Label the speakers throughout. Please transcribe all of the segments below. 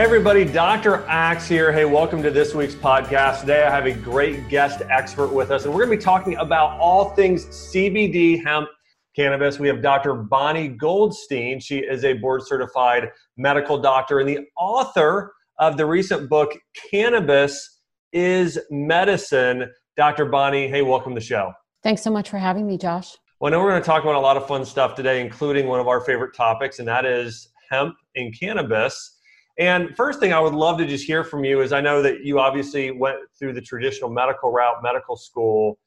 Speaker 1: Hey everybody, Dr. Axe here. Hey, welcome to this week's podcast. Today I have a great guest expert with us, and we're going to be talking about all things CBD, hemp, cannabis. We have Dr. Bonni Goldstein. She is a board certified medical doctor and the author of the recent book, Cannabis is Medicine. Dr. Bonni, hey, welcome to the show.
Speaker 2: Thanks so much for having me, Josh.
Speaker 1: Well, I know we're going to talk about a lot of fun stuff today, including one of our favorite topics, and that is hemp and cannabis. And first thing I would love to just hear from you is I know that you obviously went through the traditional medical route, medical school.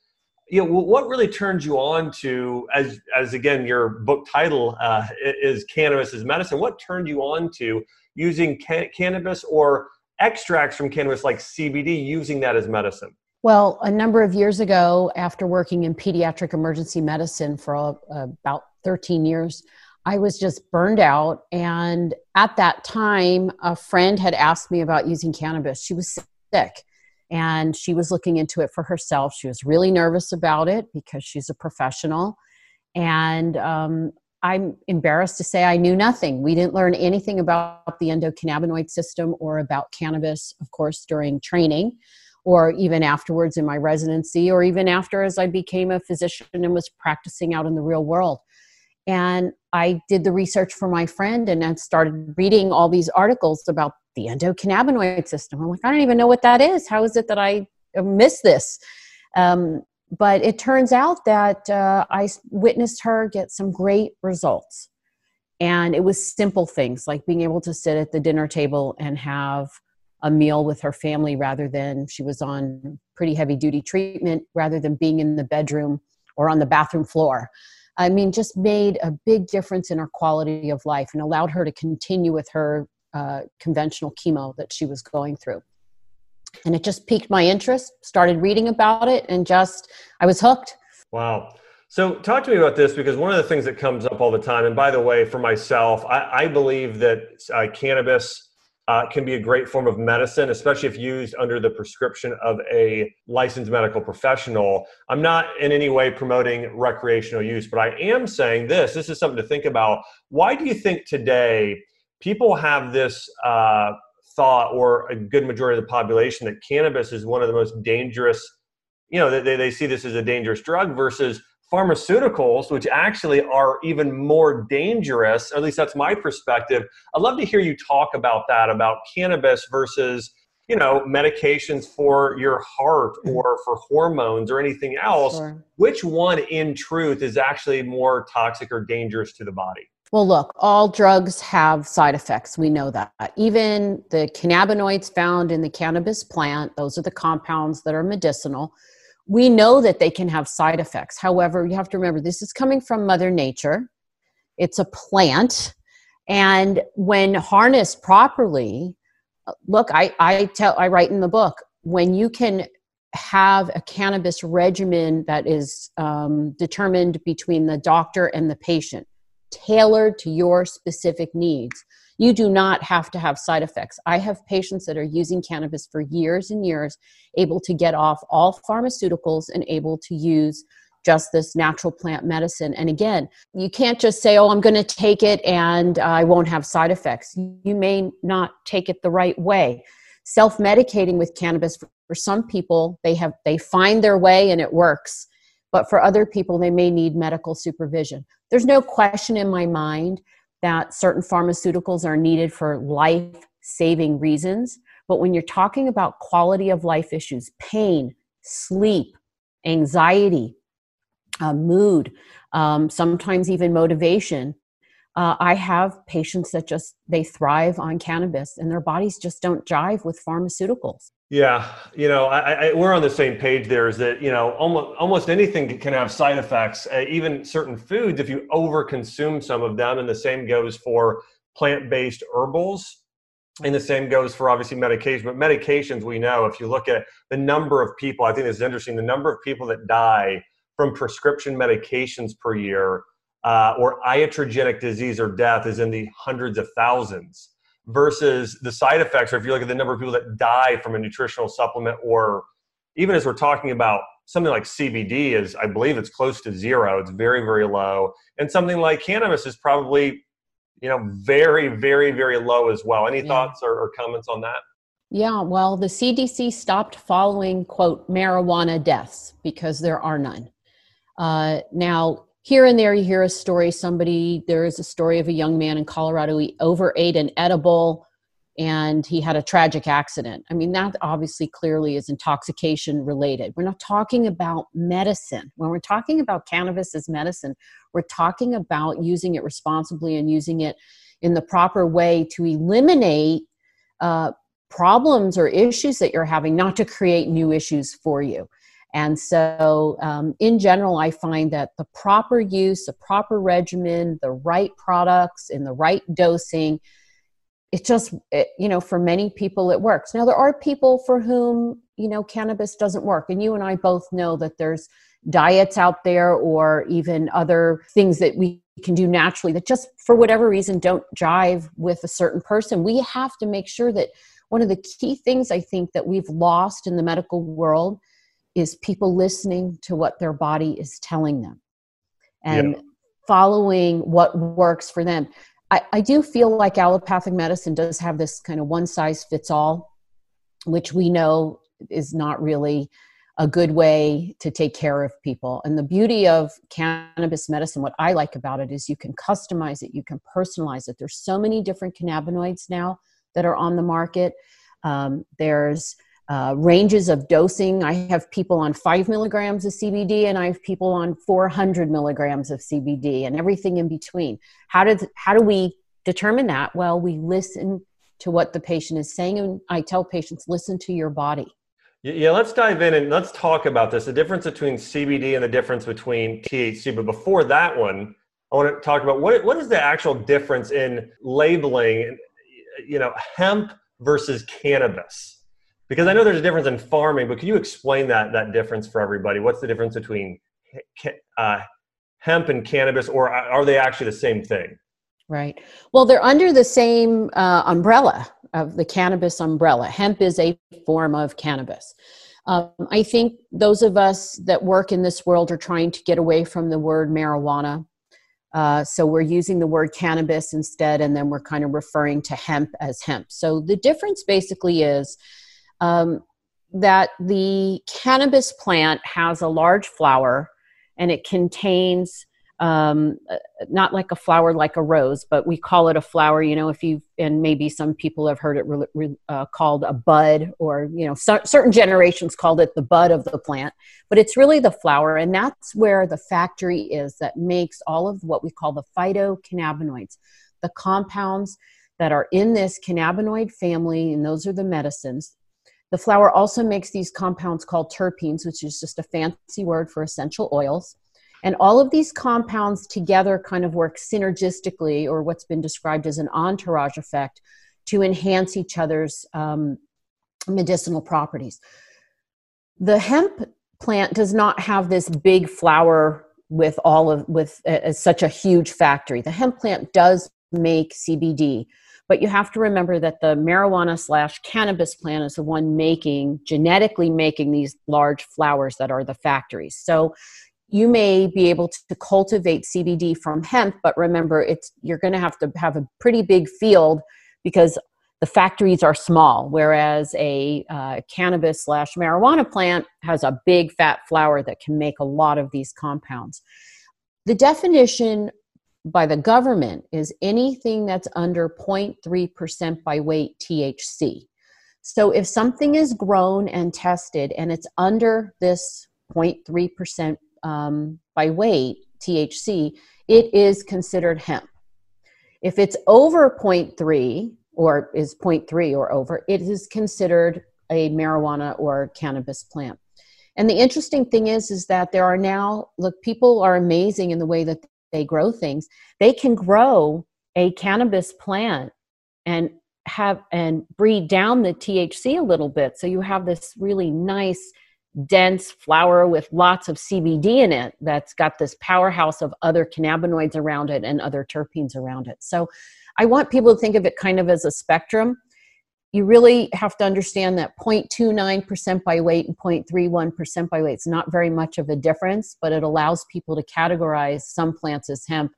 Speaker 1: You know, what really turned you on to, as as again your book title uh, is "Cannabis is Medicine." What turned you on to using ca- cannabis or extracts from cannabis like CBD, using that as medicine?
Speaker 2: Well, a number of years ago, after working in pediatric emergency medicine for uh, about 13 years, I was just burned out. And at that time, a friend had asked me about using cannabis. She was sick and she was looking into it for herself. She was really nervous about it because she's a professional. And um, I'm embarrassed to say I knew nothing. We didn't learn anything about the endocannabinoid system or about cannabis, of course, during training or even afterwards in my residency or even after as I became a physician and was practicing out in the real world. And I did the research for my friend and I started reading all these articles about the endocannabinoid system. I'm like, I don't even know what that is. How is it that I missed this? Um, but it turns out that uh, I witnessed her get some great results. And it was simple things like being able to sit at the dinner table and have a meal with her family rather than she was on pretty heavy duty treatment, rather than being in the bedroom or on the bathroom floor. I mean, just made a big difference in her quality of life and allowed her to continue with her uh, conventional chemo that she was going through. And it just piqued my interest, started reading about it, and just, I was hooked.
Speaker 1: Wow. So, talk to me about this because one of the things that comes up all the time, and by the way, for myself, I, I believe that uh, cannabis uh, can be a great form of medicine, especially if used under the prescription of a licensed medical professional. I'm not in any way promoting recreational use, but I am saying this this is something to think about. Why do you think today people have this uh, thought, or a good majority of the population, that cannabis is one of the most dangerous? You know, they, they see this as a dangerous drug versus pharmaceuticals, which actually are even more dangerous, at least that's my perspective. I'd love to hear you talk about that, about cannabis versus, you know, medications for your heart mm-hmm. or for hormones or anything else. Sure. Which one, in truth, is actually more toxic or dangerous to the body?
Speaker 2: Well, look, all drugs have side effects. We know that. Even the cannabinoids found in the cannabis plant, those are the compounds that are medicinal we know that they can have side effects. However, you have to remember this is coming from Mother Nature, it's a plant. And when harnessed properly, look, I, I tell I write in the book, when you can have a cannabis regimen that is um, determined between the doctor and the patient, tailored to your specific needs, you do not have to have side effects. I have patients that are using cannabis for years and years, able to get off all pharmaceuticals and able to use just this natural plant medicine. And again, you can't just say, oh, I'm going to take it and I won't have side effects. You may not take it the right way. Self medicating with cannabis, for some people, they have they find their way and it works. But for other people, they may need medical supervision. There's no question in my mind that certain pharmaceuticals are needed for life saving reasons. But when you're talking about quality of life issues, pain, sleep, anxiety, uh, mood, um, sometimes even motivation, uh, I have patients that just they thrive on cannabis and their bodies just don't jive with pharmaceuticals.
Speaker 1: Yeah, you know, I, I, we're on the same page. There is that you know almost almost anything can have side effects. Uh, even certain foods, if you overconsume some of them, and the same goes for plant-based herbals, and the same goes for obviously medication. But medications, we know if you look at the number of people, I think this is interesting. The number of people that die from prescription medications per year, uh, or iatrogenic disease or death, is in the hundreds of thousands versus the side effects, or if you look at the number of people that die from a nutritional supplement, or even as we're talking about something like CBD is, I believe it's close to zero. It's very, very low. And something like cannabis is probably, you know, very, very, very low as well. Any yeah. thoughts or, or comments on that?
Speaker 2: Yeah, well, the CDC stopped following, quote, marijuana deaths because there are none. Uh, now, here and there, you hear a story somebody, there is a story of a young man in Colorado, he overate an edible and he had a tragic accident. I mean, that obviously clearly is intoxication related. We're not talking about medicine. When we're talking about cannabis as medicine, we're talking about using it responsibly and using it in the proper way to eliminate uh, problems or issues that you're having, not to create new issues for you. And so, um, in general, I find that the proper use, the proper regimen, the right products, in the right dosing, it just, it, you know, for many people it works. Now, there are people for whom, you know, cannabis doesn't work. And you and I both know that there's diets out there or even other things that we can do naturally that just for whatever reason don't jive with a certain person. We have to make sure that one of the key things I think that we've lost in the medical world is people listening to what their body is telling them and yeah. following what works for them. I, I do feel like allopathic medicine does have this kind of one size fits all, which we know is not really a good way to take care of people. And the beauty of cannabis medicine, what I like about it is you can customize it, you can personalize it. There's so many different cannabinoids now that are on the market. Um, there's uh, ranges of dosing. I have people on five milligrams of CBD, and I have people on 400 milligrams of CBD, and everything in between. How did how do we determine that? Well, we listen to what the patient is saying, and I tell patients listen to your body.
Speaker 1: Yeah, let's dive in and let's talk about this the difference between CBD and the difference between THC. But before that one, I want to talk about what, what is the actual difference in labeling you know hemp versus cannabis because i know there's a difference in farming but can you explain that that difference for everybody? What's the difference between uh, hemp and cannabis or are they actually the same thing?
Speaker 2: Right. Well they're under the same uh, umbrella of the cannabis umbrella. Hemp is a form of cannabis. Um, i think those of us that work in this world are trying to get away from the word marijuana uh, so we're using the word cannabis instead, and then we're kind of referring to hemp as hemp. So the difference basically is um, that the cannabis plant has a large flower and it contains um, not like a flower like a rose, but we call it a flower. You know, if you and maybe some people have heard it re, re, uh, called a bud, or you know, certain generations called it the bud of the plant, but it's really the flower, and that's where the factory is that makes all of what we call the phytocannabinoids, the compounds that are in this cannabinoid family, and those are the medicines. The flower also makes these compounds called terpenes, which is just a fancy word for essential oils and all of these compounds together kind of work synergistically, or what's been described as an entourage effect, to enhance each other's um, medicinal properties. The hemp plant does not have this big flower with all of with uh, such a huge factory. The hemp plant does make CBD, but you have to remember that the marijuana slash cannabis plant is the one making genetically making these large flowers that are the factories. So you may be able to cultivate CBD from hemp, but remember, it's you're going to have to have a pretty big field because the factories are small. Whereas a uh, cannabis slash marijuana plant has a big fat flower that can make a lot of these compounds. The definition by the government is anything that's under 0.3% by weight THC. So if something is grown and tested and it's under this 0.3% um, by weight, THC, it is considered hemp. If it's over 0.3 or is 0.3 or over, it is considered a marijuana or cannabis plant. And the interesting thing is, is that there are now, look, people are amazing in the way that they grow things. They can grow a cannabis plant and have and breed down the THC a little bit. So you have this really nice dense flower with lots of CBD in it that's got this powerhouse of other cannabinoids around it and other terpenes around it. So I want people to think of it kind of as a spectrum. You really have to understand that 0.29% by weight and 0.31% by weight is not very much of a difference, but it allows people to categorize some plants as hemp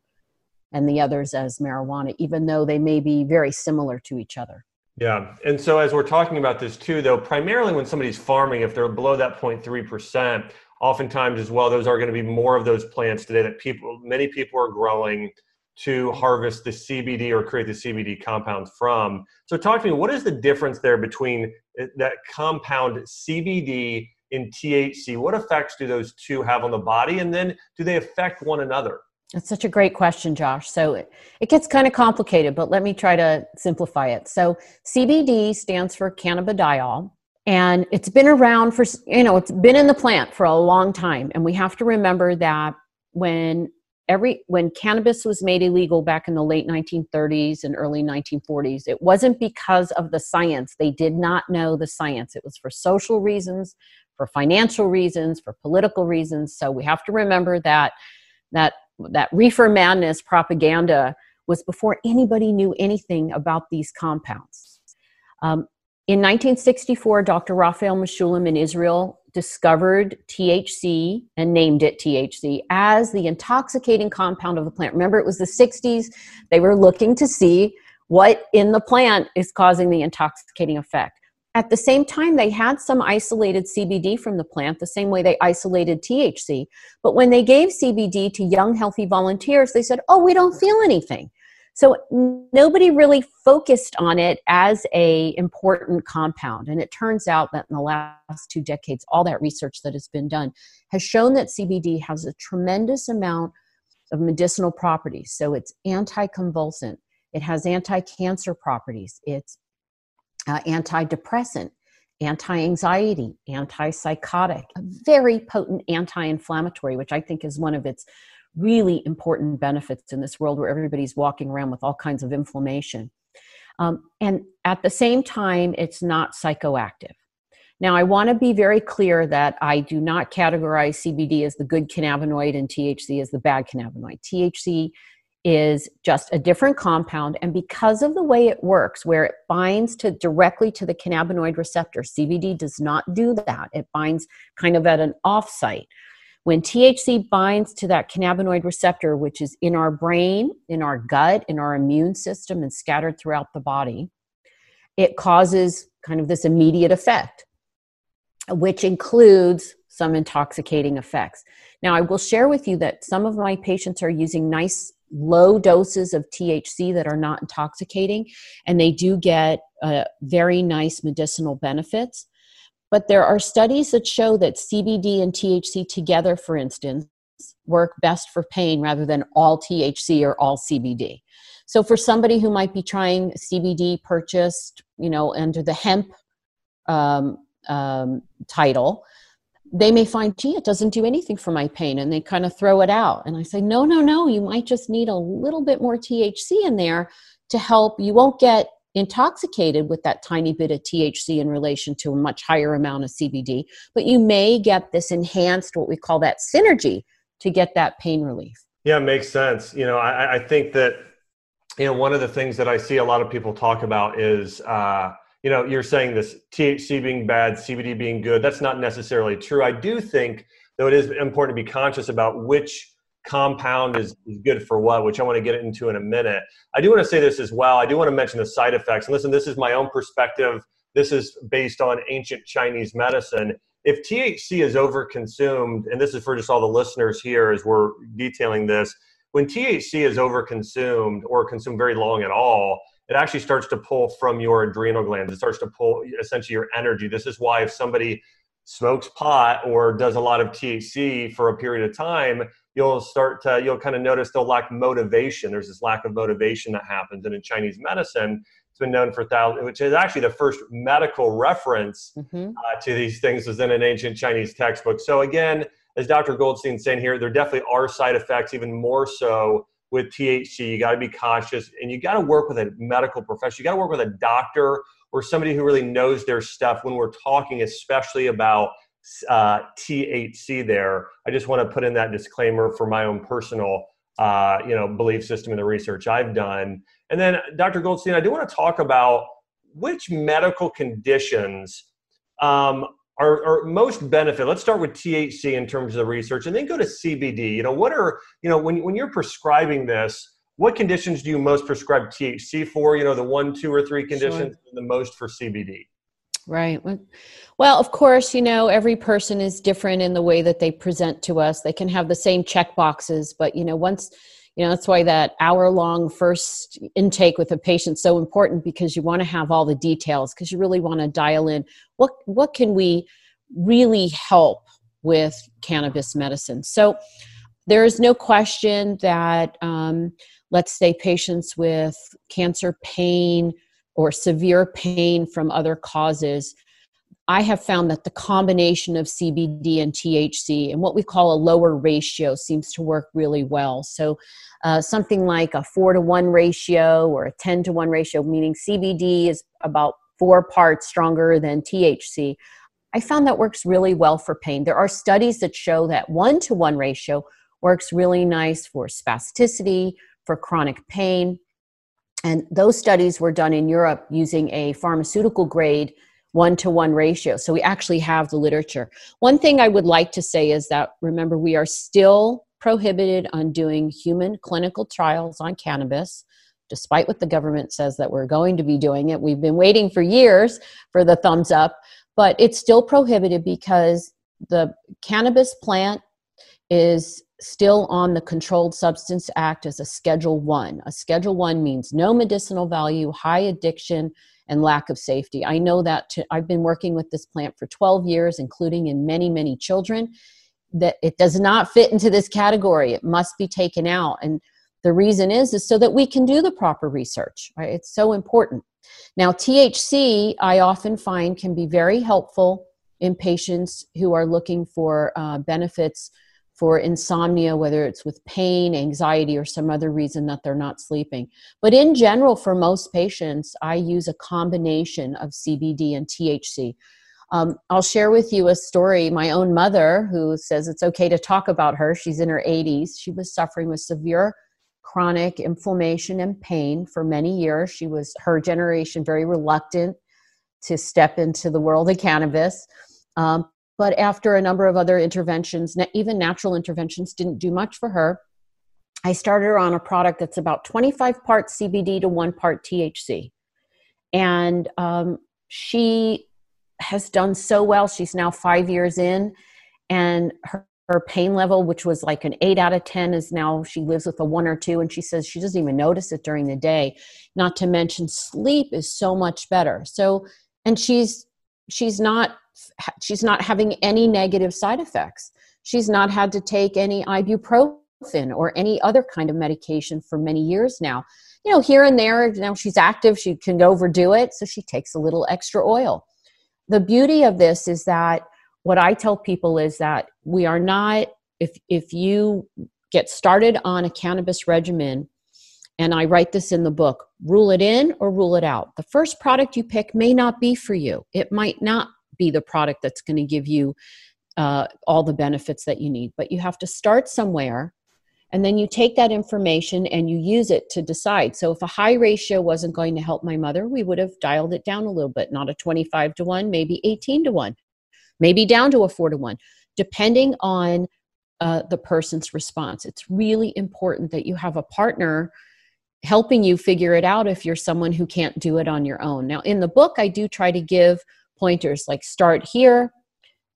Speaker 2: and the others as marijuana, even though they may be very similar to each other.
Speaker 1: Yeah. And so as we're talking about this too, though, primarily when somebody's farming, if they're below that 0.3%, oftentimes as well, those are going to be more of those plants today that people, many people are growing to harvest the CBD or create the CBD compound from. So talk to me, what is the difference there between uh, that compound CBD and THC? What effects do those two have on the body? And then do they affect one another?
Speaker 2: That's such a great question, Josh. So it, it gets kind of complicated, but let me try to simplify it. So CBD stands for cannabidiol, and it's been around for, you know, it's been in the plant for a long time. And we have to remember that when every when cannabis was made illegal back in the late 1930s and early 1940s it wasn't because of the science. They did not know the science. It was for social reasons for financial reasons for political reasons. So we have to remember that that that reefer madness propaganda was before anybody knew anything about these compounds. Um, in 1964 dr raphael mechoulam in israel discovered THC and named it THC as the intoxicating compound of the plant. Remember, it was the 60s. They were looking to see what in the plant is causing the intoxicating effect. At the same time, they had some isolated CBD from the plant, the same way they isolated THC. But when they gave CBD to young, healthy volunteers, they said, Oh, we don't feel anything. So nobody really focused on it as a important compound. And it turns out that in the last two decades, all that research that has been done has shown that CBD has a tremendous amount of medicinal properties. So it's anticonvulsant, it has anti-cancer properties, it's uh, antidepressant, anti-anxiety, antipsychotic, a very potent anti-inflammatory, which I think is one of its really important benefits in this world where everybody's walking around with all kinds of inflammation. Um, and at the same time, it's not psychoactive. Now, I want to be very clear that I do not categorize CBD as the good cannabinoid and THC as the bad cannabinoid. THC is just a different compound, and because of the way it works, where it binds to directly to the cannabinoid receptor, CBD does not do that. It binds kind of at an off site. When THC binds to that cannabinoid receptor, which is in our brain, in our gut, in our immune system, and scattered throughout the body, it causes kind of this immediate effect, which includes some intoxicating effects. Now, I will share with you that some of my patients are using nice low doses of THC that are not intoxicating, and they do get uh, very nice medicinal benefits. But there are studies that show that CBD and THC together, for instance, work best for pain rather than all THC or all CBD. So for somebody who might be trying CBD purchased, you know, under the hemp um, um, title, they may find, gee, it doesn't do anything for my pain, and they kind of throw it out. And I say, no, no, no, you might just need a little bit more THC in there to help. You won't get intoxicated with that tiny bit of THC in relation to a much higher amount of CBD, but you may get this enhanced, what we call that synergy, to get that pain relief.
Speaker 1: Yeah, makes sense. You know, I, I think that, you know, one of the things that I see a lot of people talk about is, uh, you know, you're saying this THC being bad, CBD being good. That's not necessarily true. I do think, though, it is important to be conscious about which compound is, is good for what, which I want to get into in a minute. I do want to say this as well. I do want to mention the side effects. And listen, this is my own perspective. This is based on ancient Chinese medicine. If THC is overconsumed, and this is for just all the listeners here as we're detailing this, when THC is overconsumed or consumed very long at all, it actually starts to pull from your adrenal glands. It starts to pull essentially your energy. This is why if somebody smokes pot or does a lot of THC for a period of time, you'll start to you'll kind of notice they'll lack motivation. There's this lack of motivation that happens and in chinese medicine. It's been known for thousands which is actually the first medical reference mm-hmm. uh, to these things was in an ancient chinese textbook. So again as dr goldstein's saying here there definitely are side effects even more so with thc you got to be cautious and you got to work with a medical professional. You got to work with a doctor or somebody who really knows their stuff when we're talking especially about uh, THC there. I just want to put in that disclaimer for my own personal, uh, you know, belief system and the research I've done. And then, Dr. Goldstein, I do want to talk about which medical conditions um, are, are, most benefit. Let's start with THC in terms of the research, and then go to CBD. You know, what are you know when when you're prescribing this? what conditions do you most prescribe THC for? You know, the one, two, or three conditions, sure. the most for CBD.
Speaker 2: Right. Well, of course, you know, every person is different in the way that they present to us. They can have the same check boxes, but, you know, once, you know, that's why that hour long first intake with a patient so important because you want to have all the details because you really want to dial in what, what can we really help with cannabis medicine. So there is no question that, um, let's say, patients with cancer pain, or severe pain from other causes, I have found that the combination of CBD and THC and what we call a lower ratio seems to work really well. So, uh, something like a four to one ratio or a 10 to one ratio, meaning CBD is about four parts stronger than THC. I found that works really well for pain. There are studies that show that one to one ratio works really nice for spasticity, for chronic pain. And those studies were done in Europe using a pharmaceutical grade one to one ratio. So we actually have the literature. One thing I would like to say is that remember, we are still prohibited on doing human clinical trials on cannabis, despite what the government says that we're going to be doing it. We've been waiting for years for the thumbs up, but it's still prohibited because the cannabis plant is still on the controlled substance act as a schedule 1 a schedule 1 means no medicinal value high addiction and lack of safety. I know that to, i've been working with this plant for 12 years including in many many children that it does not fit into this category. It must be taken out. And the reason is is so that we can do the proper research right? It's so important. Now thc i often find can be very helpful in patients who are looking for uh, benefits for insomnia, whether it's with pain, anxiety, or some other reason that they're not sleeping. But in general, for most patients, I use a combination of CBD and THC. Um, I'll share with you a story. My own mother, who says it's okay to talk about her, she's in her 80s. She was suffering with severe chronic inflammation and pain for many years. She was, her generation, very reluctant to step into the world of cannabis. Um, but after a number of other interventions, even natural interventions didn't do much for her. I started her on a product that's about 25 parts CBD to one part THC. And um, she has done so well. She's now five years in, and her, her pain level, which was like an eight out of 10, is now she lives with a one or two. And she says she doesn't even notice it during the day. Not to mention, sleep is so much better. So, and she's she's not she's not having any negative side effects. She's not had to take any ibuprofen or any other kind of medication for many years now. You know, here and there, now she's active, she can overdo it, so she takes a little extra oil. The beauty of this is that what I tell people is that we are not, if, if you get started on a cannabis regimen, and I write this in the book rule it in or rule it out. The first product you pick may not be for you. It might not be the product that's going to give you uh, all the benefits that you need. But you have to start somewhere and then you take that information and you use it to decide. So if a high ratio wasn't going to help my mother, we would have dialed it down a little bit, not a 25 to 1, maybe 18 to 1, maybe down to a 4 to 1, depending on uh, the person's response. It's really important that you have a partner helping you figure it out if you're someone who can't do it on your own. Now, in the book, I do try to give pointers like start here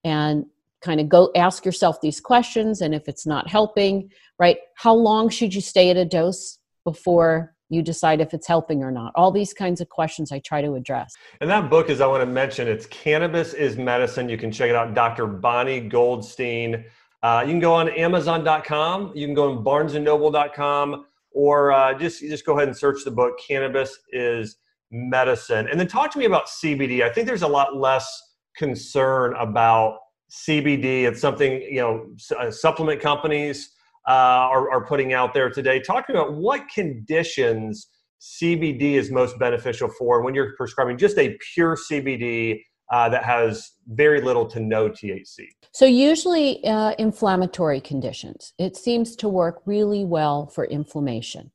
Speaker 2: and kind of go ask yourself these questions and if it's not helping right? How long should you stay at a dose before you decide if it's helping or not? All these kinds of questions i try to address.
Speaker 1: And that book is i want to mention it's cannabis is medicine. You can check it out dr bonni goldstein. Uh, you can go on amazon.com you can go on barnesandnoble.com or uh, just just go ahead and search the book cannabis is medicine. And then talk to me about CBD. I think there's a lot less concern about CBD. It's something, you know, uh, supplement companies uh, are, are putting out there today. Talk to me about what conditions CBD is most beneficial for when you're prescribing just a pure CBD uh, that has very little to no THC?
Speaker 2: So, usually uh, inflammatory conditions. It seems to work really well for inflammation.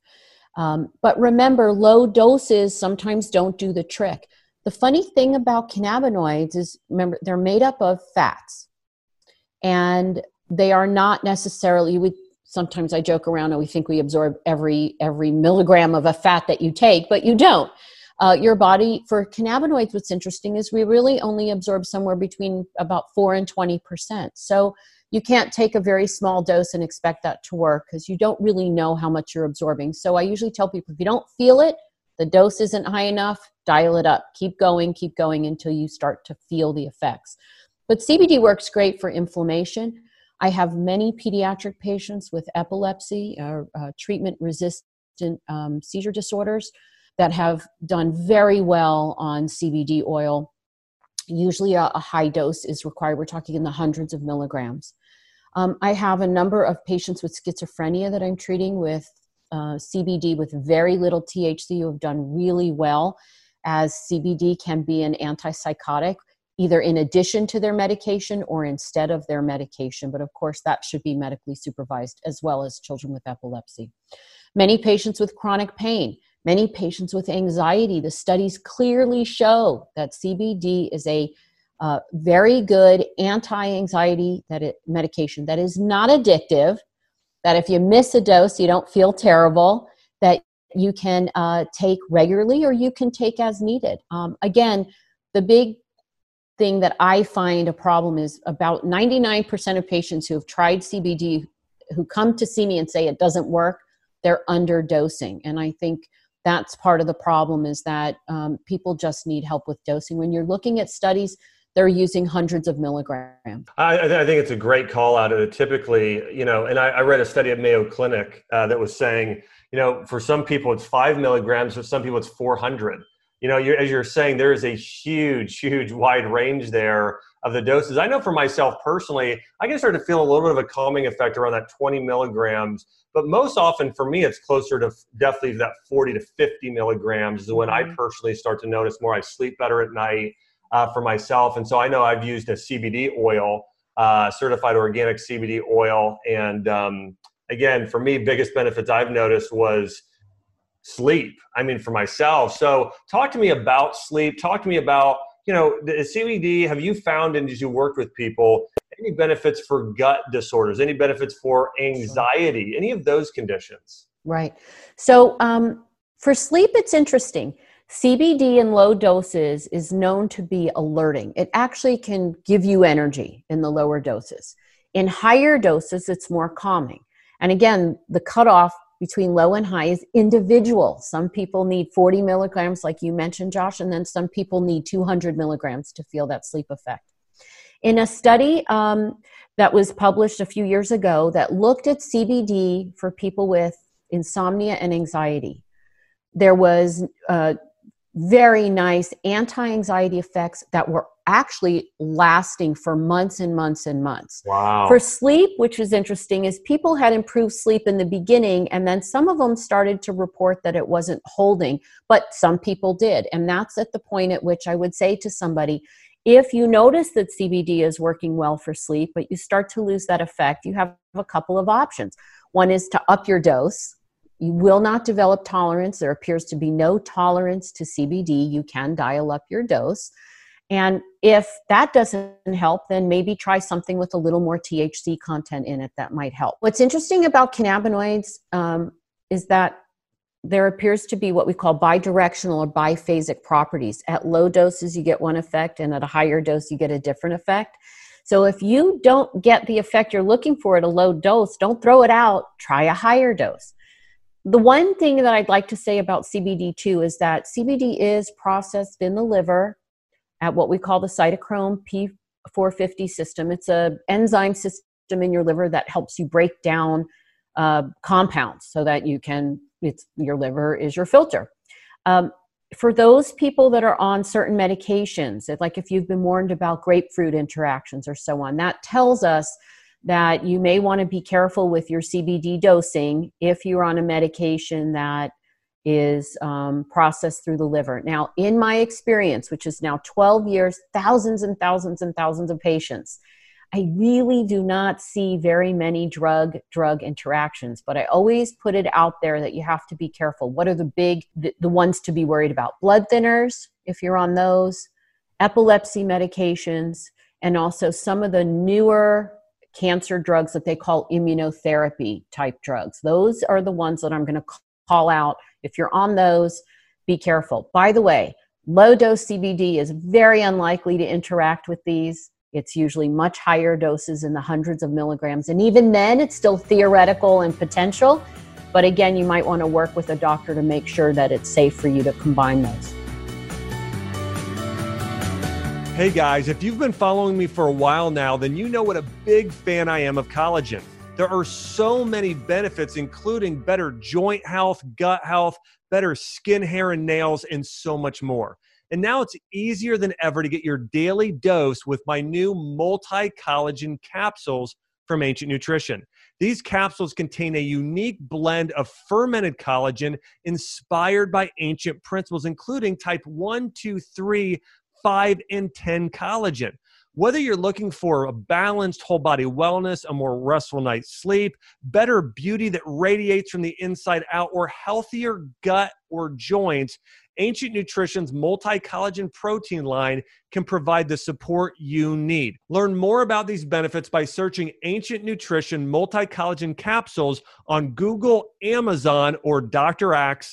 Speaker 2: Um, but remember, low doses sometimes don't do the trick. The funny thing about cannabinoids is, remember, they're made up of fats, and they are not necessarily. Would sometimes I joke around and we think we absorb every every milligram of a fat that you take, but you don't. Uh, your body for cannabinoids, what's interesting is we really only absorb somewhere between about four and twenty percent. So you can't take a very small dose and expect that to work because you don't really know how much you're absorbing. So I usually tell people if you don't feel it, the dose isn't high enough, dial it up. Keep going, keep going until you start to feel the effects. But CBD works great for inflammation. I have many pediatric patients with epilepsy or uh, treatment resistant um, seizure disorders that have done very well on CBD oil. Usually, a, a, high dose is required. We're talking in the hundreds of milligrams. Um, I have a number of patients with schizophrenia that I'm treating with uh, CBD with very little THC who have done really well, as CBD can be an antipsychotic either in addition to their medication or instead of their medication. But of course, that should be medically supervised as well as children with epilepsy. Many patients with chronic pain, many patients with anxiety, the studies clearly show that CBD is a uh, very good anti-anxiety that medication that is not addictive that if you miss a dose you don't feel terrible that you can uh, take regularly or you can take as needed um, again the big thing that I find a problem is about 99% of patients who have tried CBD who come to see me and say it doesn't work, they're underdosing. And I think that's part of the problem is that um, people just need help with dosing. When you're looking at studies, they're using hundreds of milligrams.
Speaker 1: I, I think it's a great call out. It typically, you know, and I, I read a study at Mayo Clinic uh, that was saying, you know, for some people it's five milligrams, for some people it's 400 you know, you're, as you're saying, there is a huge, huge wide range there of the doses. I know for myself personally, I can start to feel a little bit of a calming effect around that 20 milligrams, but most often for me, it's closer to definitely that 40 to 50 milligrams is when I mm-hmm. personally start to notice more. I sleep better at night uh, for myself, and so I know I've used a CBD oil, uh, certified organic CBD oil, and um, again, for me, biggest benefits I've noticed was sleep. I mean, for myself. So, talk to me about sleep. Talk to me about, you know, the CBD. Have you found, and as you worked with people, any benefits for gut disorders? Any benefits for anxiety? Any of those conditions?
Speaker 2: Right. So, um, for sleep, it's interesting. CBD in low doses is known to be alerting. It actually can give you energy in the lower doses. In higher doses, it's more calming. And again, the cutoff between low and high is individual. Some people need 40 milligrams, like you mentioned, Josh, and then some people need 200 milligrams to feel that sleep effect. In a study um, that was published a few years ago that looked at CBD for people with insomnia and anxiety, there was uh, very nice anti anxiety effects that were actually lasting for months and months and months.
Speaker 1: Wow.
Speaker 2: For sleep, which is interesting, is people had improved sleep in the beginning, and then some of them started to report that it wasn't holding, but some people did. And that's at the point at which I would say to somebody, if you notice that CBD is working well for sleep, but you start to lose that effect, you have a couple of options. One is to up your dose you will not develop tolerance. There appears to be no tolerance to CBD. You can dial up your dose. And if that doesn't help, then maybe try something with a little more THC content in it that might help. What's interesting about cannabinoids um, is that there appears to be what we call bidirectional or biphasic properties. At low doses, you get one effect, and at a higher dose, you get a different effect. So if you don't get the effect you're looking for at a low dose, don't throw it out, try a higher dose the one thing that I'd like to say about CBD too is that CBD is processed in the liver at what we call the cytochrome P450 system. It's a enzyme system in your liver that helps you break down uh, compounds so that you can. It's your liver is your filter. Um, for those people that are on certain medications, like if you've been warned about grapefruit interactions or so on, that tells us that you may want to be careful with your CBD dosing if you're on a medication that is um, processed through the liver. Now, in my experience, which is now 12 years, thousands and thousands and thousands of patients, I really do not see very many drug drug interactions, but I always put it out there that you have to be careful. What are the big the, the ones to be worried about? Blood thinners, if you're on those, epilepsy medications, and also some of the newer cancer drugs that they call immunotherapy type drugs. Those are the ones that I'm going to call out. If you're on those, be careful. By the way, low dose CBD is very unlikely to interact with these. It's usually much higher doses in the hundreds of milligrams. And even then, it's still theoretical and potential. But again, you might want to work with a doctor to make sure that it's safe for you to combine those.
Speaker 1: Hey guys, if you've been following me for a while now, then you know what a big fan I am of collagen. There are so many benefits, including better joint health, gut health, better skin, hair, and nails, and so much more. And now it's easier than ever to get your daily dose with my new multi collagen capsules from Ancient Nutrition. These capsules contain a unique blend of fermented collagen inspired by ancient principles, including type 1, 2, 3, 5, and 10 collagen. Whether you're looking for a balanced whole body wellness, a more restful night's sleep, better beauty that radiates from the inside out, or healthier gut or joints, Ancient Nutrition's multi collagen protein line can provide the support you need. Learn more about these benefits by searching Ancient Nutrition multi collagen capsules on Google, Amazon, or draxe.com.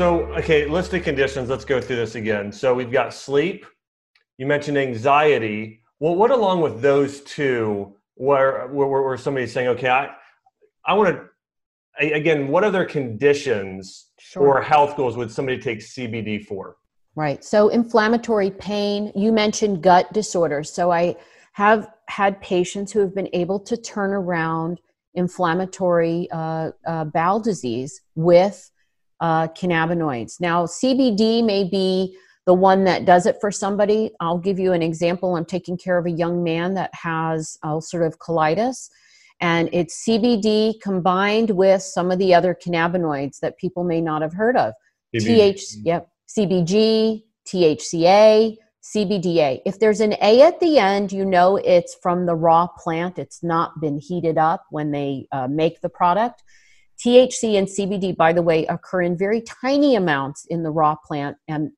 Speaker 1: So, okay, list of conditions. Let's go through this again. So, we've got sleep. You mentioned anxiety. Well, what along with those two, where where, where somebody's saying, okay, I I want to again, what other conditions sure. or health goals would somebody take CBD for?
Speaker 2: Right. So, inflammatory pain. You mentioned gut disorders. So, I have had patients who have been able to turn around inflammatory uh, uh, bowel disease with uh, cannabinoids. Now, CBD may be the one that does it for somebody. I'll give you an example. I'm taking care of a young man that has ulcerative colitis, and it's CBD combined with some of the other cannabinoids that people may not have heard of. TH, yep, CBG, THCA, CBDA. If there's an A at the end, you know it's from the raw plant. It's not been heated up when they uh, make the product. THC and CBD, by the way, occur in very tiny amounts in the raw plant. And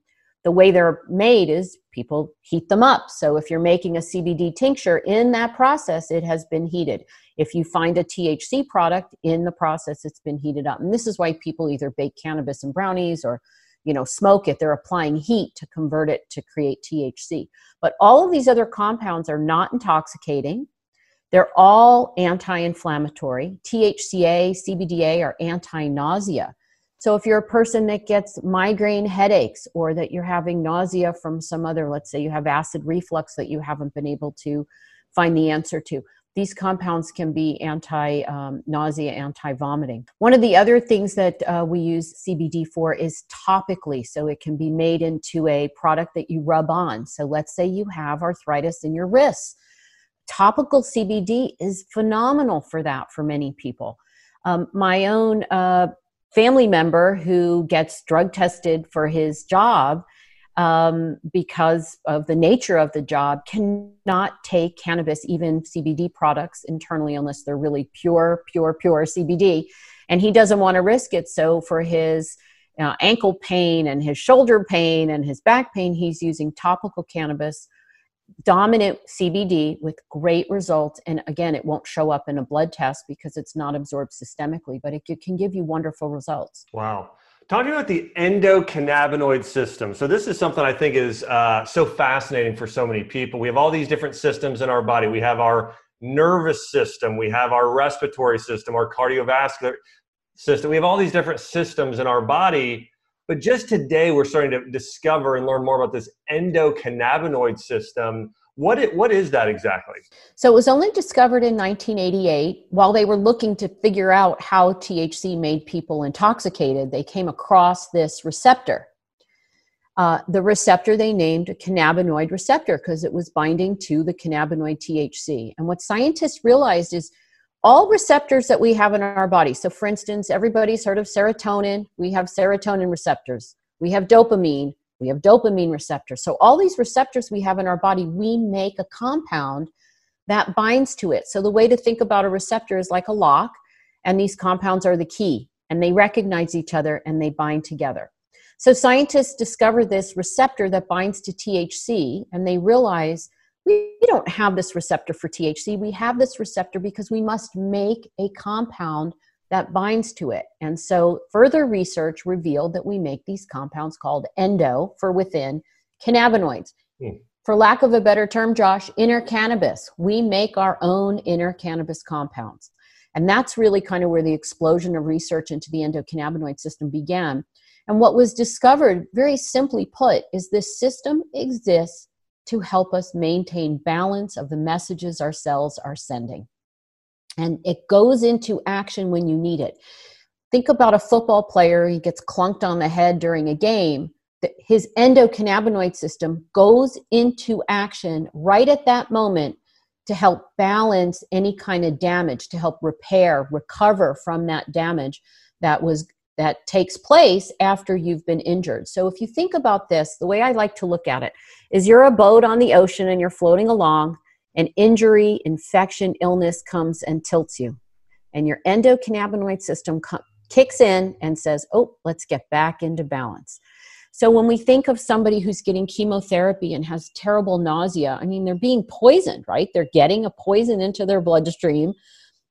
Speaker 2: the way they're made is people heat them up. So if you're making a CBD tincture, in that process, it has been heated. If you find a THC product in the process, it's been heated up. And this is why people either bake cannabis in brownies or you know smoke it they're applying heat to convert it to create THC but all of these other compounds are not intoxicating they're all anti inflammatory. THCA, CBDA are anti nausea. So if you're a person that gets migraine headaches or that you're having nausea from some other, let's say you have acid reflux that you haven't been able to find the answer to, these compounds can be anti um, nausea, anti vomiting. One of the other things that uh, we use CBD for is topically. So it can be made into a product that you rub on. So let's say you have arthritis in your wrists topical CBD is phenomenal for that for many people. Um, my own uh, family member who gets drug tested for his job um, because of the nature of the job cannot take cannabis, even CBD products internally, unless they're really pure, pure, pure CBD. And he doesn't want to risk it. So for his uh, ankle pain and his shoulder pain and his back pain, he's using topical cannabis dominant CBD with great results. And again, it won't show up in a blood test because it's not absorbed systemically, but it can give you wonderful results.
Speaker 1: Wow. Talking about the endocannabinoid system. So, this is something I think is uh, so fascinating for so many people. We have all these different systems in our body. We have our nervous system, we have our respiratory system, our cardiovascular system. We have all these different systems in our body but just today, we're starting to discover and learn more about this endocannabinoid system. What, it, what is that exactly?
Speaker 2: So, it was only discovered in 1988 while they were looking to figure out how THC made people intoxicated. They came across this receptor. Uh, the receptor they named a cannabinoid receptor because it was binding to the cannabinoid THC. And what scientists realized is all receptors that we have in our body. So, for instance, everybody's heard of serotonin. We have serotonin receptors. We have dopamine. We have dopamine receptors. So, all these receptors we have in our body, we make a compound that binds to it. So, the way to think about a receptor is like a lock, and these compounds are the key, and they recognize each other and they bind together. So scientists discover this receptor that binds to THC, and they realize we don't have this receptor for THC. We have this receptor because we must make a compound that binds to it. And so further research revealed that we make these compounds called endo for within cannabinoids. Hmm. For lack of a better term, Josh, inner cannabis. We make our own inner cannabis compounds. And that's really kind of where the explosion of research into the endocannabinoid system began. And what was discovered, very simply put, is this system exists to help us maintain balance of the messages our cells are sending. And it goes into action when you need it. Think about a football player, he gets clunked on the head during a game. His endocannabinoid system goes into action right at that moment to help balance any kind of damage, to help repair, recover from that damage that was that takes place after you've been injured. So if you think about this, the way I like to look at it is you're a boat on the ocean and you're floating along, and injury, infection, illness comes and tilts you. And your endocannabinoid system co- kicks in and says, "Oh, let's get back into balance." So when we think of somebody who's getting chemotherapy and has terrible nausea, I mean, they're being poisoned, right? They're getting a poison into their bloodstream,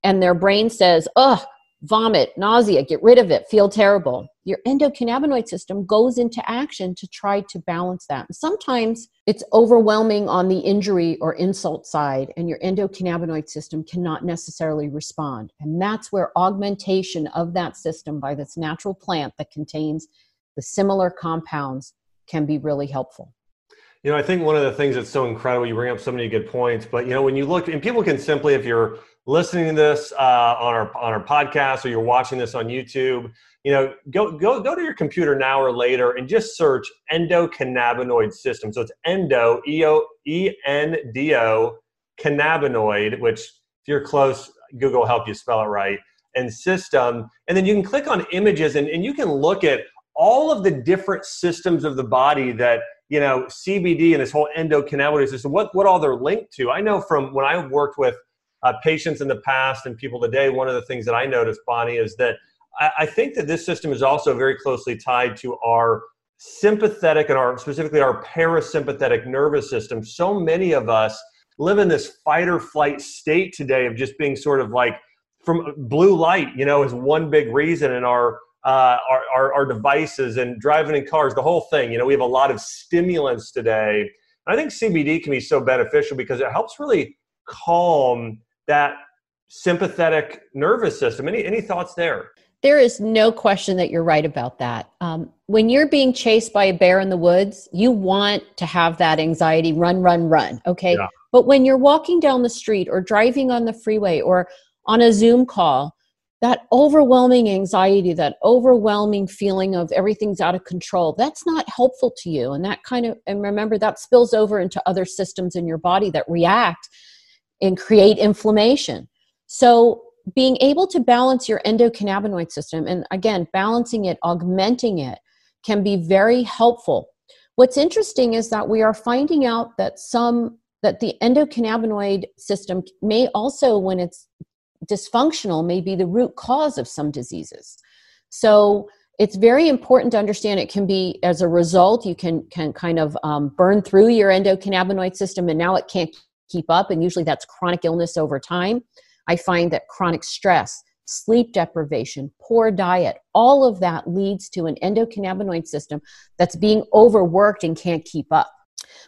Speaker 2: and their brain says, "Oh, vomit, nausea, get rid of it, feel terrible." Your endocannabinoid system goes into action to try to balance that. sometimes it's overwhelming on the injury or insult side, and your endocannabinoid system cannot necessarily respond. And that's where augmentation of that system by this natural plant that contains the similar compounds can be really helpful.
Speaker 1: You know, I think one of the things that's so incredible, you bring up so many good points, but you know, when you look, and people can simply, if you're listening to this uh, on our on our podcast or you're watching this on YouTube, you know, go go go to your computer now or later and just search endocannabinoid system. So it's endo e o e n d o cannabinoid, which if you're close, Google will help you spell it right, and system, and then you can click on images and, and you can look at all of the different systems of the body that you know CBD and this whole endocannabinoid system, what what all they're linked to. I know from when I worked with uh, patients in the past and people today, one of the things that I noticed, Bonni, is that I, I think that this system is also very closely tied to our sympathetic and our specifically our parasympathetic nervous system. So many of us live in this fight or flight state today of just being sort of like from blue light, you know, is one big reason in our uh, our, our, our, devices and driving in cars, the whole thing. You know, we have a lot of stimulants today. I think CBD can be so beneficial because it helps really calm that sympathetic nervous system. Any, any thoughts there?
Speaker 2: There is no question that you're right about that. Um, when you're being chased by a bear in the woods, you want to have that anxiety run, run, run. Okay. Yeah. But when you're walking down the street or driving on the freeway or on a Zoom call, that overwhelming anxiety, that overwhelming feeling of everything's out of control, that's not helpful to you. And that kind of, and remember, that spills over into other systems in your body that react and create inflammation. So, being able to balance your endocannabinoid system, and again, balancing it, augmenting it, can be very helpful. What's interesting is that we are finding out that some that the endocannabinoid system may also when it's dysfunctional may be the root cause of some diseases. So it's very important to understand it can be as a result you can can kind of um, burn through your endocannabinoid system and now it can't keep up and usually that's chronic illness over time i find that chronic stress sleep deprivation poor diet all of that leads to an endocannabinoid system that's being overworked and can't keep up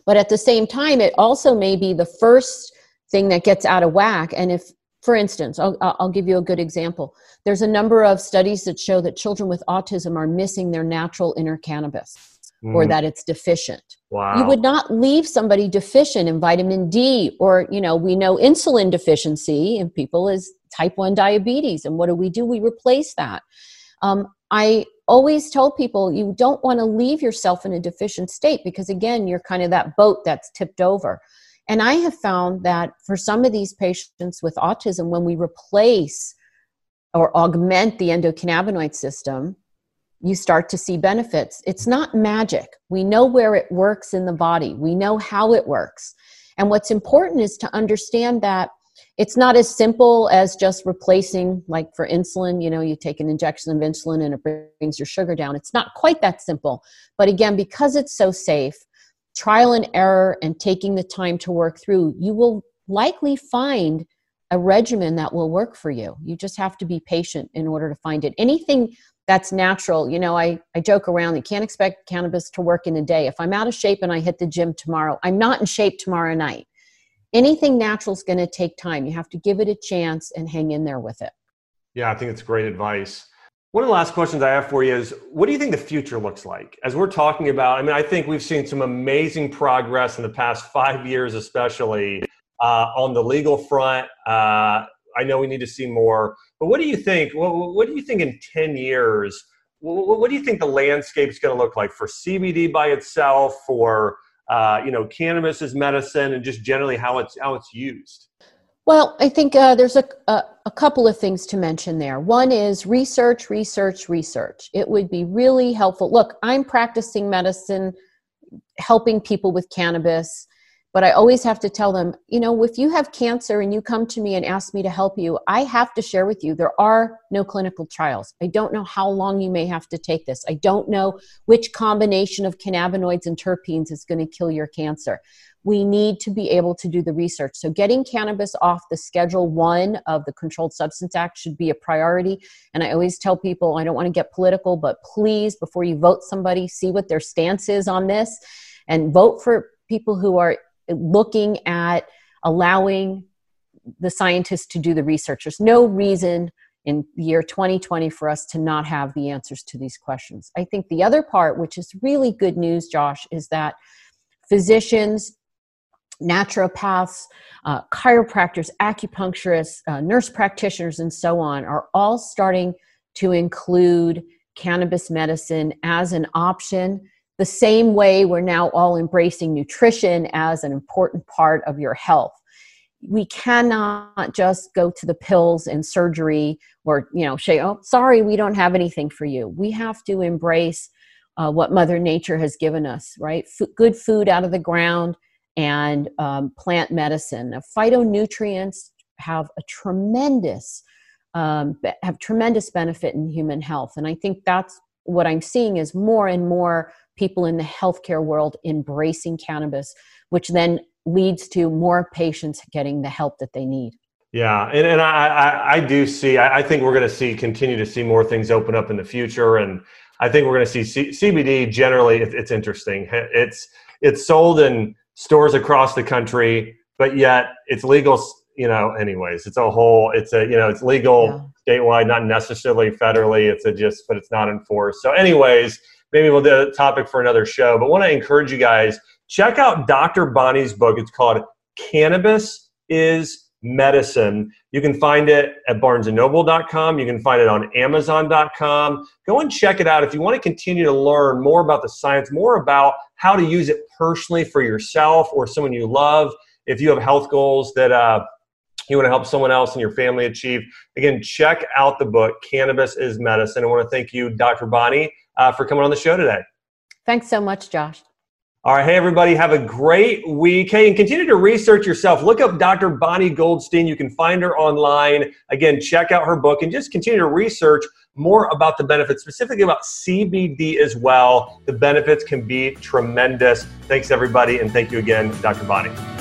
Speaker 2: but at the same time it also may be the first thing that gets out of whack and if for instance, I'll, I'll give you a good example. There's a number of studies that show that children with autism are missing their natural inner cannabis mm. or that it's deficient.
Speaker 1: Wow.
Speaker 2: You would not leave somebody deficient in vitamin D or, you know, we know insulin deficiency in people is type 1 diabetes. And what do we do? We replace that. Um, I always tell people you don't want to leave yourself in a deficient state because, again, you're kind of that boat that's tipped over. And I have found that for some of these patients with autism, when we replace or augment the endocannabinoid system, you start to see benefits. It's not magic. We know where it works in the body, we know how it works. And what's important is to understand that it's not as simple as just replacing like for insulin you know you take an injection of insulin and it brings your sugar down it's not quite that simple but again because it's so safe trial and error and taking the time to work through you will likely find a regimen that will work for you you just have to be patient in order to find it anything that's natural you know i, I joke around you can't expect cannabis to work in a day if i'm out of shape and i hit the gym tomorrow i'm not in shape tomorrow night anything natural is going to take time. You have to give it a chance and hang in there with it.
Speaker 1: Yeah, I think it's great advice. One of the last questions I have for you is what do you think the future looks like? As we're talking about, I mean, I think we've seen some amazing progress in the past five years, especially uh, on the legal front. Uh, I know we need to see more, but what do you think? What, what do you think in 10 years? What, what do you think the landscape is going to look like for CBD by itself, for uh, you know, cannabis as medicine, and just generally how it's how it's used?
Speaker 2: Well, I think uh, there's a, a, a couple of things to mention there. One is research, research, research. It would be really helpful. Look, I'm practicing medicine, helping people with cannabis but I always have to tell them, you know, if you have cancer and you come to me and ask me to help you, I have to share with you there are no clinical trials. I don't know how long you may have to take this. I don't know which combination of cannabinoids and terpenes is going to kill your cancer. We need to be able to do the research. So, getting cannabis off the Schedule One of the Controlled Substance Act should be a priority. And I always tell people, I don't want to get political, but please, before you vote somebody, see what their stance is on this and vote for people who are looking at allowing the scientists to do the research. There's no reason in the year 2020 for us to not have the answers to these questions. I think the other part, which is really good news, Josh, is that physicians, naturopaths, uh, chiropractors, acupuncturists, uh, nurse practitioners, and so on are all starting to include cannabis medicine as an option the same way we're now all embracing nutrition as an important part of your health. We cannot just go to the pills and surgery or you know say oh sorry we don't have anything for you. We have to embrace uh, what mother nature has given us right? F- good food out of the ground and um, plant medicine. Now, phytonutrients have a tremendous um, have tremendous benefit in human health. And i think that's what i'm seeing is more and more people in the healthcare world embracing cannabis, which then leads to more patients getting the help that they need.
Speaker 1: Yeah, and, and I, I, I do see, I, I think we're going to see, continue to see more things open up in the future. And I think we're going to see C- CBD generally, it, it's interesting. It's, it's sold in stores across the country, but yet it's legal, you know, anyways, it's a whole, it's a, you know, it's legal yeah. statewide, not necessarily federally. It's a just, but it's not enforced. So anyways, maybe we'll do a topic for another show. But want to encourage you guys check out Dr. Bonni's book. It's called Cannabis is Medicine. You can find it at barnesandnoble.com. You can find it on amazon.com. Go and check it out if you want to continue to learn more about the science, more about how to use it personally for yourself or someone you love. If you have health goals that uh, you want to help someone else in your family achieve, again, check out the book, Cannabis is Medicine. I want to thank you, Dr. Bonni uh, for coming on the show today.
Speaker 2: Thanks so much, Josh.
Speaker 1: All right. Hey, everybody. Have a great week. Hey, and continue to research yourself. Look up Dr. Bonni Goldstein. You can find her online. Again, check out her book and just continue to research more about the benefits, specifically about CBD as well. The benefits can be tremendous. Thanks, everybody. And thank you again, Dr. Bonni.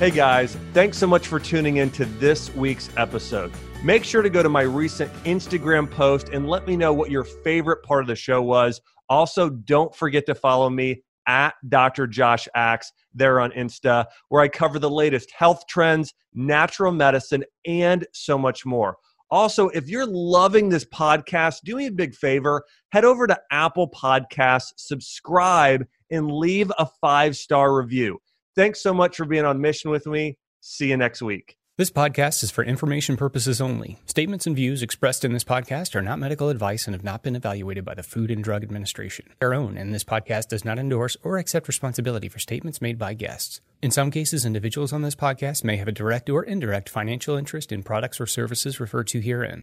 Speaker 1: Hey, guys. Thanks so much for tuning in to this week's episode. Make sure to go to my recent Instagram post and let me know what your favorite part of the show was. Also, don't forget to follow me at Dr. Josh Axe there on Insta, where I cover the latest health trends, natural medicine, and so much more. Also, if you're loving this podcast, do me a big favor. Head over to Apple Podcasts, subscribe, and leave a five star review. Thanks so much for being on mission with me. See you next week.
Speaker 3: This podcast is for information purposes only. Statements and views expressed in this podcast are not medical advice and have not been evaluated by the Food and Drug Administration. Our own, and this podcast does not endorse or accept responsibility for statements made by guests. In some cases, individuals on this podcast may have a direct or indirect financial interest in products or services referred to herein.